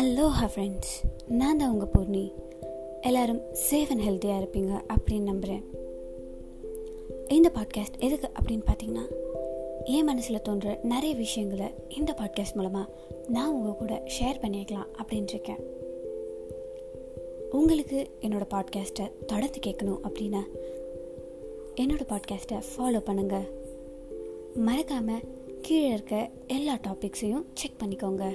Aloha friends நான் தான் உங்கள் பூர்ணி. எல்லோரும் சேஃப் அண்ட் ஹெல்த்தியாக இருப்பீங்க அப்படின்னு நம்புகிறேன் இந்த பாட்காஸ்ட் எதுக்கு அப்படின்னு பார்த்தீங்கன்னா என் மனசில் தோன்ற நிறைய விஷயங்களை இந்த பாட்காஸ்ட் மூலமாக நான் உங்கள் கூட ஷேர் பண்ணிக்கலாம் அப்படின்ட்டு இருக்கேன். உங்களுக்கு என்னோடய பாட்காஸ்ட்டை தொடர்ந்து கேட்கணும் அப்படின்னா என்னோடய பாட்காஸ்ட்டை ஃபாலோ பண்ணுங்கள் மறக்காமல் கீழே இருக்க எல்லா டாபிக்ஸையும் செக் பண்ணிக்கோங்க.